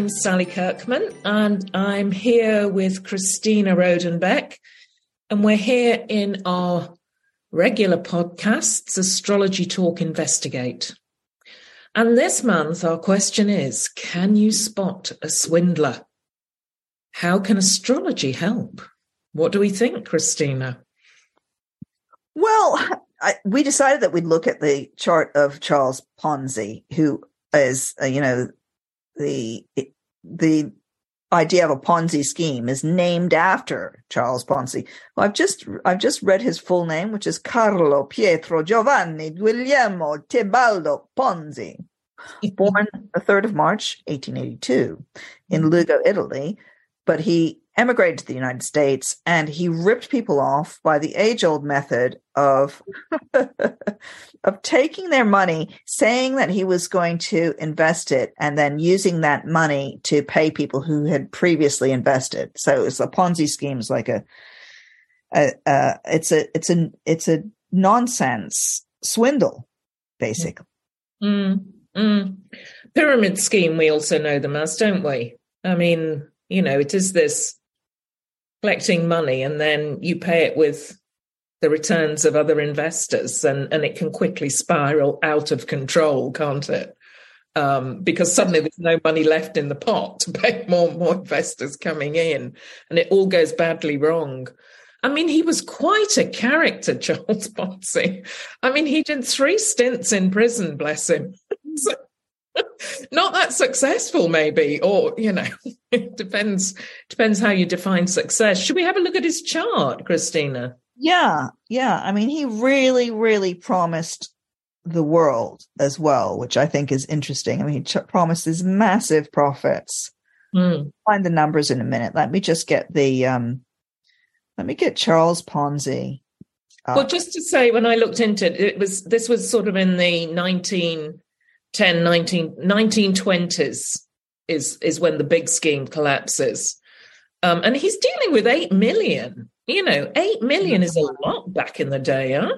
I'm Sally Kirkman, and I'm here with Christina Rodenbeck, and we're here in our regular podcasts, Astrology Talk Investigate. And this month, our question is Can you spot a swindler? How can astrology help? What do we think, Christina? Well, I, we decided that we'd look at the chart of Charles Ponzi, who is, uh, you know, the the idea of a Ponzi scheme is named after Charles Ponzi. Well, I've just I've just read his full name, which is Carlo Pietro Giovanni Guglielmo Tebaldo Ponzi, born the third of March, 1882, in. Lugo, Italy. But he emigrated to the United States and he ripped people off by the age old method of of taking their money, saying that he was going to invest it and then using that money to pay people who had previously invested. So it's a Ponzi scheme is like a, a it's a it's a it's a nonsense swindle basically. Mm, mm. Pyramid scheme we also know them as, don't we? I mean, you know, it is this collecting money and then you pay it with the returns of other investors and, and it can quickly spiral out of control, can't it? Um, because suddenly there's no money left in the pot to pay more and more investors coming in and it all goes badly wrong. I mean, he was quite a character, Charles Ponzi. I mean, he did three stints in prison, bless him. not that successful maybe or you know it depends depends how you define success. Should we have a look at his chart christina? Yeah yeah. I mean he really really promised the world as well which i think is interesting. I mean he ch- promises massive profits. Mm. find the numbers in a minute. Let me just get the um let me get charles ponzi well just to say when i looked into it it was this was sort of in the 19 10, 19, 1920s is, is when the big scheme collapses. Um, and he's dealing with 8 million. You know, 8 million is a lot back in the day, huh?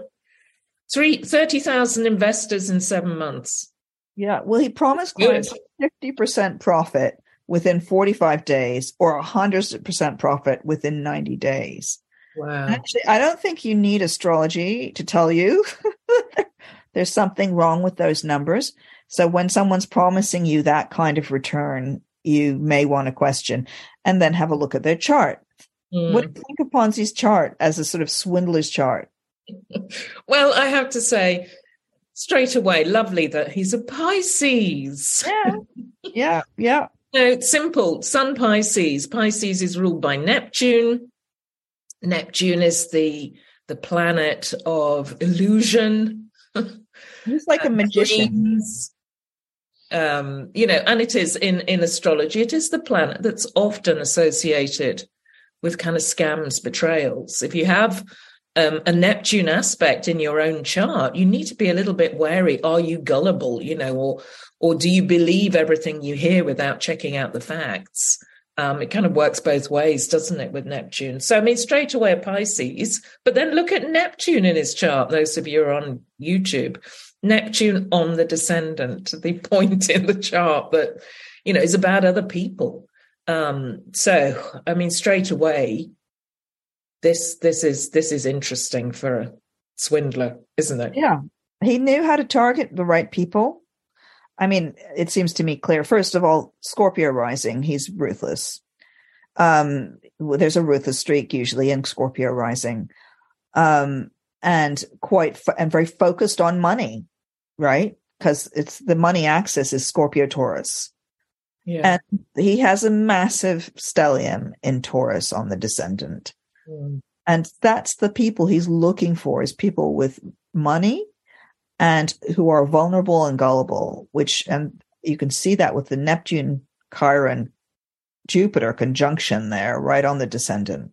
Three, 30,000 investors in seven months. Yeah. Well, he promised clients 50% profit within 45 days or 100% profit within 90 days. Wow. Actually, I don't think you need astrology to tell you there's something wrong with those numbers. So when someone's promising you that kind of return, you may want to question and then have a look at their chart. Mm. What do you think of Ponzi's chart as a sort of swindler's chart? well, I have to say, straight away, lovely that he's a Pisces. Yeah, yeah, yeah. no, it's simple. Sun Pisces. Pisces is ruled by Neptune. Neptune is the the planet of illusion. He's like a magician. Dreams, um, you know, and it is in in astrology, it is the planet that's often associated with kind of scams, betrayals. If you have um, a Neptune aspect in your own chart, you need to be a little bit wary. Are you gullible, you know, or or do you believe everything you hear without checking out the facts? Um, it kind of works both ways, doesn't it, with Neptune? So, I mean, straight away a Pisces, but then look at Neptune in his chart. Those of you are on YouTube, Neptune on the descendant, the point in the chart that, you know, is about other people. Um, so, I mean, straight away, this this is this is interesting for a swindler, isn't it? Yeah, he knew how to target the right people. I mean, it seems to me clear. First of all, Scorpio rising, he's ruthless. Um, there's a ruthless streak usually in Scorpio rising, um, and quite fo- and very focused on money right? Because it's the money axis is Scorpio Taurus. Yeah. And he has a massive stellium in Taurus on the descendant. Mm. And that's the people he's looking for is people with money and who are vulnerable and gullible, which, and you can see that with the Neptune Chiron Jupiter conjunction there, right on the descendant.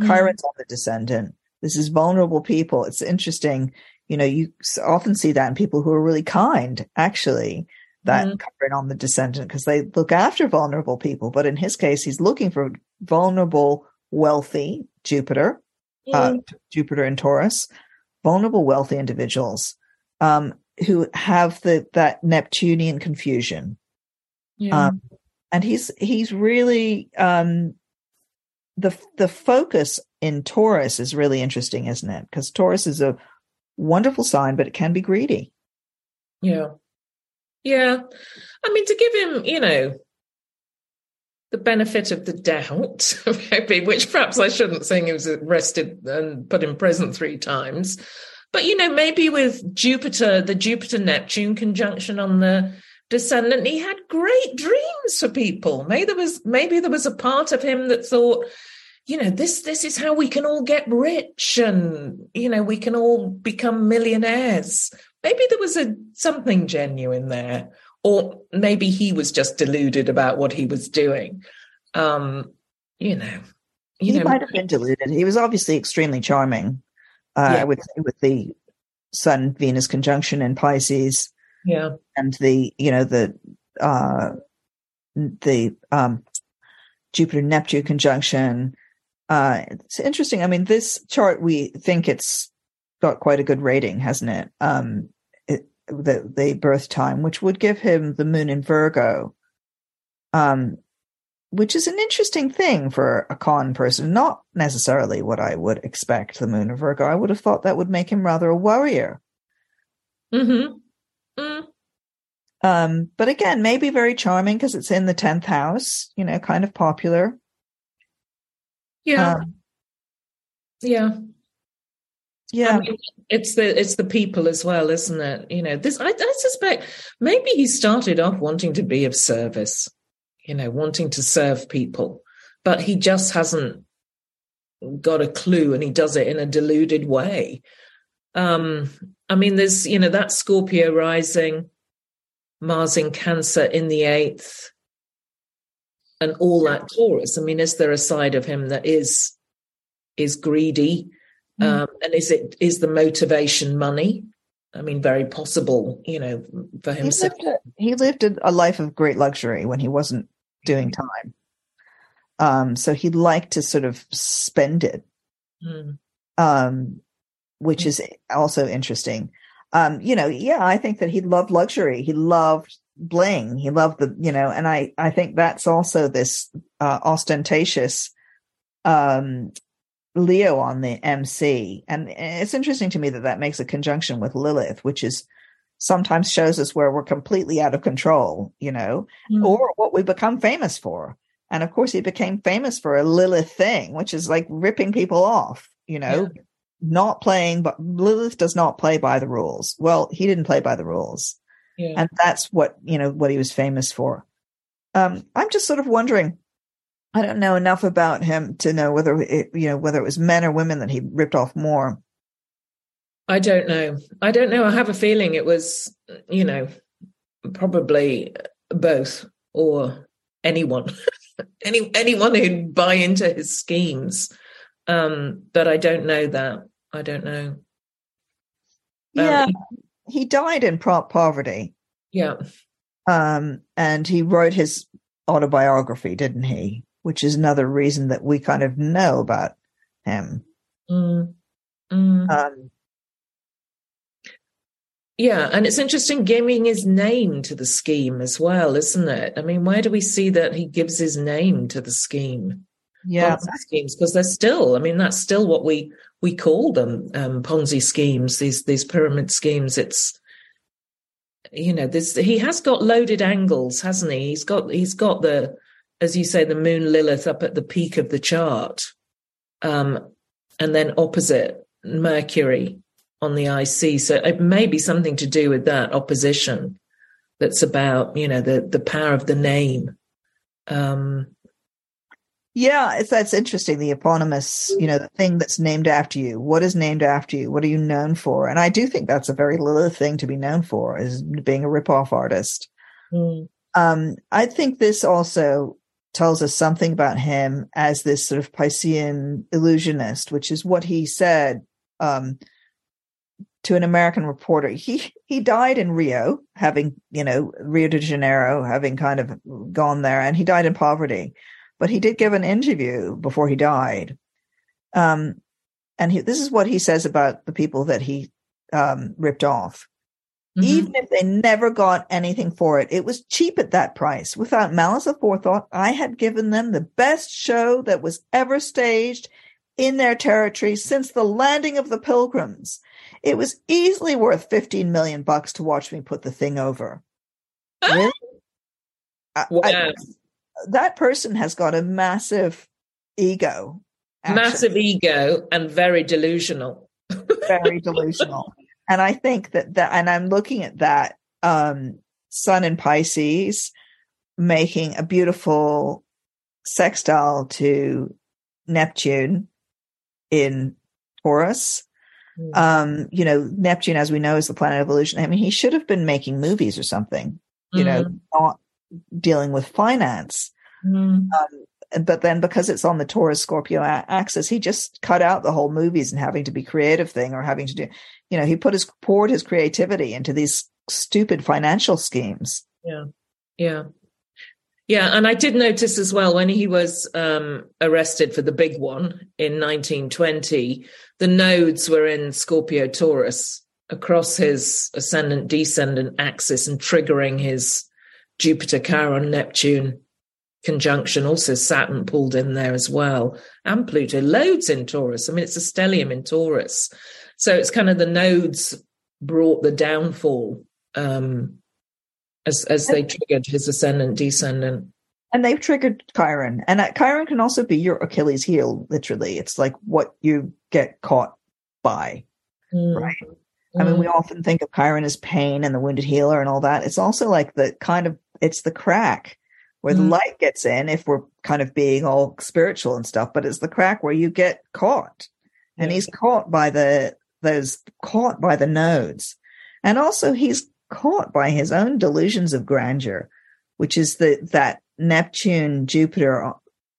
Mm. Chiron's on the descendant. This is vulnerable people. It's interesting you know, you often see that in people who are really kind, actually, that mm-hmm. covering on the descendant because they look after vulnerable people. But in his case, he's looking for vulnerable, wealthy Jupiter, uh, Jupiter and Taurus, vulnerable, wealthy individuals um, who have the that Neptunian confusion. Yeah. Um, and he's he's really um, the the focus in Taurus is really interesting, isn't it? Because Taurus is a wonderful sign, but it can be greedy. Yeah, yeah. I mean, to give him, you know, the benefit of the doubt, maybe, which perhaps I shouldn't, saying he was arrested and put in prison three times. But, you know, maybe with Jupiter, the Jupiter Neptune conjunction on the descendant, he had great dreams for people. Maybe there was, maybe there was a part of him that thought, you know, this, this is how we can all get rich and, you know, we can all become millionaires. Maybe there was a something genuine there or maybe he was just deluded about what he was doing. Um, you know, you he know, might have been deluded. He was obviously extremely charming uh, yeah. with with the Sun Venus conjunction in Pisces. Yeah, and the you know the uh, the um, Jupiter Neptune conjunction. Uh, it's interesting. I mean, this chart we think it's got quite a good rating, hasn't it? Um, the, the birth time, which would give him the moon in Virgo, um, which is an interesting thing for a con person. Not necessarily what I would expect the moon in Virgo. I would have thought that would make him rather a warrior. Mm-hmm. Mm. Um, but again, maybe very charming because it's in the 10th house, you know, kind of popular. Yeah. Um, yeah. Yeah. I mean, it's the it's the people as well, isn't it? You know, this I, I suspect maybe he started off wanting to be of service, you know, wanting to serve people, but he just hasn't got a clue and he does it in a deluded way. Um, I mean, there's, you know, that Scorpio rising, Mars in Cancer in the eighth, and all that Taurus. I mean, is there a side of him that is is greedy? Mm. Um, and is it is the motivation money? I mean, very possible, you know, for him. He lived, a, he lived a life of great luxury when he wasn't doing time. Um, so he liked to sort of spend it, mm. um, which mm. is also interesting. Um, you know, yeah, I think that he loved luxury. He loved bling. He loved the, you know, and I, I think that's also this uh, ostentatious um, Leo on the MC. And it's interesting to me that that makes a conjunction with Lilith, which is sometimes shows us where we're completely out of control, you know, mm. or what we become famous for. And of course, he became famous for a Lilith thing, which is like ripping people off, you know, yeah. Not playing, but Lilith does not play by the rules. Well, he didn't play by the rules. Yeah. And that's what, you know, what he was famous for. Um, I'm just sort of wondering, I don't know enough about him to know whether it, you know whether it was men or women that he ripped off more. I don't know. I don't know. I have a feeling it was, you know, probably both or anyone, any anyone who'd buy into his schemes. Um, but I don't know that. I don't know. Yeah, um, he, he died in prop poverty. Yeah. Um, and he wrote his autobiography, didn't he? which is another reason that we kind of know about him. Mm. Mm. Um, yeah, and it's interesting giving his name to the scheme as well, isn't it? I mean, where do we see that he gives his name to the scheme? Yeah, schemes because they're still. I mean, that's still what we we call them um, Ponzi schemes. These these pyramid schemes. It's you know, this he has got loaded angles, hasn't he? He's got he's got the as you say, the moon Lilith up at the peak of the chart. Um, and then opposite Mercury on the IC. So it may be something to do with that opposition that's about, you know, the, the power of the name. Um, yeah, it's, that's interesting. The eponymous, you know, the thing that's named after you. What is named after you? What are you known for? And I do think that's a very Lilith thing to be known for, is being a ripoff artist. Mm. Um, I think this also tells us something about him as this sort of Piscean illusionist, which is what he said um, to an American reporter. He he died in Rio, having you know Rio de Janeiro, having kind of gone there, and he died in poverty. But he did give an interview before he died, um, and he, this is what he says about the people that he um, ripped off. Mm-hmm. Even if they never got anything for it, it was cheap at that price. Without malice aforethought, I had given them the best show that was ever staged in their territory since the landing of the pilgrims. It was easily worth 15 million bucks to watch me put the thing over. really? I, that person has got a massive ego. Actually. Massive ego and very delusional. very delusional. And I think that that, and I'm looking at that um, Sun in Pisces making a beautiful sextile to Neptune in Taurus. Mm. Um, you know, Neptune, as we know, is the planet of illusion. I mean, he should have been making movies or something, you mm. know, hmm. not dealing with finance. Mm. Um, but then because it's on the Taurus Scorpio axis, he just cut out the whole movies and having to be creative thing or having to do, you know, he put his poured his creativity into these stupid financial schemes. Yeah. Yeah. Yeah, and I did notice as well when he was um, arrested for the big one in 1920, the nodes were in Scorpio Taurus across his ascendant descendant axis and triggering his Jupiter Chiron Neptune conjunction. Also, Saturn pulled in there as well, and Pluto. Loads in Taurus. I mean, it's a stellium in Taurus. So it's kind of the nodes brought the downfall um, as as they triggered his ascendant descendant. And they've triggered Chiron, and that Chiron can also be your Achilles heel. Literally, it's like what you get caught by, mm. right? I mean, we mm. often think of Chiron as pain and the wounded healer and all that. It's also like the kind of it's the crack where mm. the light gets in if we're kind of being all spiritual and stuff, but it's the crack where you get caught. And he's caught by the those caught by the nodes. And also he's caught by his own delusions of grandeur, which is the, that Neptune, Jupiter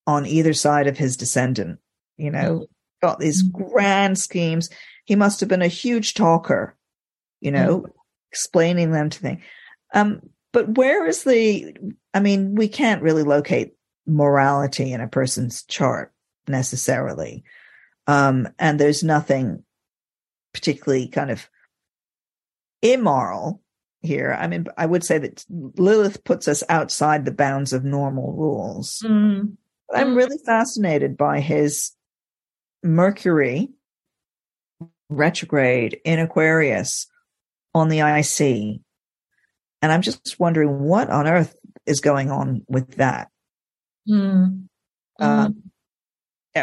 on either side of his descendant, you know, got these mm-hmm. grand schemes. He must have been a huge talker, you know, mm-hmm. explaining them to things. Um, but where is the, I mean, we can't really locate morality in a person's chart necessarily. Um, and there's nothing particularly kind of immoral here. I mean, I would say that Lilith puts us outside the bounds of normal rules. Mm. I'm really fascinated by his Mercury retrograde in Aquarius on the IC. And I'm just wondering what on earth is going on with that. Mm. Um,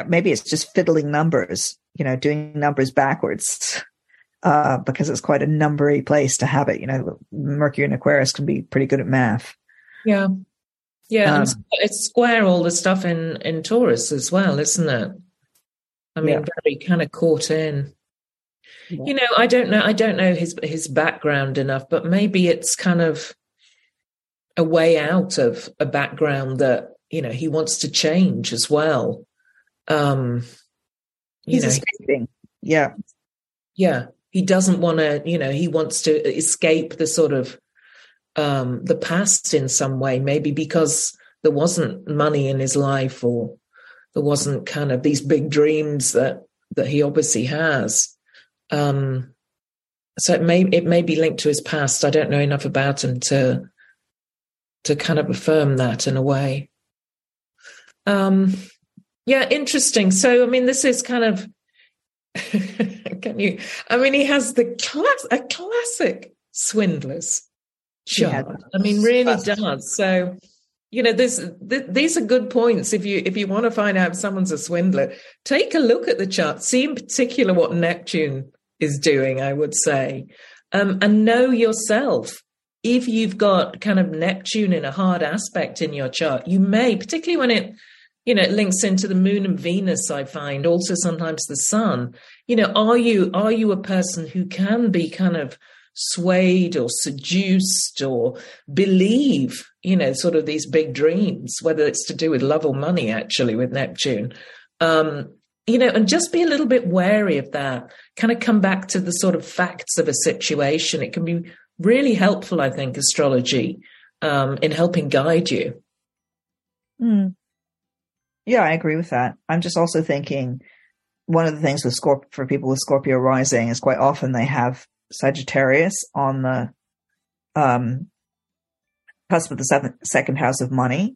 maybe it's just fiddling numbers you know, doing numbers backwards, uh, because it's quite a numbery place to have it. You know, Mercury and Aquarius can be pretty good at math. Yeah. Yeah. Um, it's square all the stuff in, in Taurus as well, isn't it? I mean, yeah. very kind of caught in. Yeah. You know, I don't know. I don't know his his background enough, but maybe it's kind of a way out of a background that you know he wants to change as well. Um, He's know, escaping. Yeah. Yeah. He doesn't want to, you know, he wants to escape the sort of um the past in some way, maybe because there wasn't money in his life or there wasn't kind of these big dreams that that he obviously has. Um so it may it may be linked to his past. I don't know enough about him to to kind of affirm that in a way. Um yeah, interesting. So, I mean, this is kind of, can you, I mean, he has the class, a classic swindler's chart. Yeah, I mean, really does. So, you know, this, th- these are good points. If you, if you want to find out if someone's a swindler, take a look at the chart, see in particular what Neptune is doing, I would say, um, and know yourself if you've got kind of Neptune in a hard aspect in your chart, you may, particularly when it you know, it links into the moon and Venus, I find, also sometimes the sun. You know, are you are you a person who can be kind of swayed or seduced or believe, you know, sort of these big dreams, whether it's to do with love or money, actually, with Neptune. Um, you know, and just be a little bit wary of that. Kind of come back to the sort of facts of a situation. It can be really helpful, I think, astrology um, in helping guide you. Mm. Yeah, I agree with that. I'm just also thinking one of the things with Scorp for people with Scorpio rising is quite often they have Sagittarius on the um, cusp of the seventh, second house of money.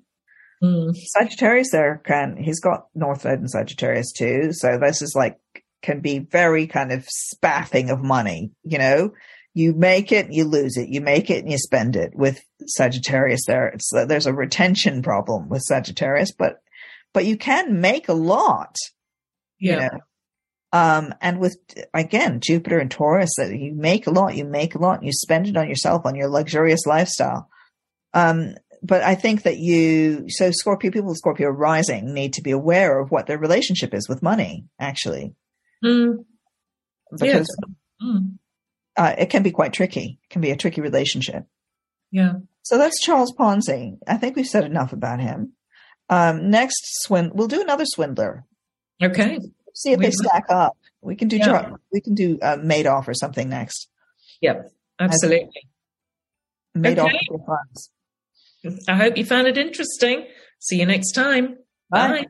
Mm. Sagittarius there can, he's got North Node in Sagittarius too. So this is like, can be very kind of spaffing of money, you know? You make it, you lose it. You make it and you spend it with Sagittarius there. It's, there's a retention problem with Sagittarius, but, but you can make a lot. Yeah. You know? Um, and with again Jupiter and Taurus, that you make a lot, you make a lot, you spend it on yourself, on your luxurious lifestyle. Um, but I think that you, so Scorpio people with Scorpio rising need to be aware of what their relationship is with money, actually, Mm. because Mm. uh, it can be quite tricky. It can be a tricky relationship. Yeah. So that's Charles Ponzi. I think we've said enough about him. Um, next, swin, we'll do another swindler. Okay. See if We they stack up. We can do Yeah. Char- we can do uh, Madoff or something next. Yep. Absolutely. Madoff Okay. funds. I hope you found it interesting. See you next time. Bye. Bye.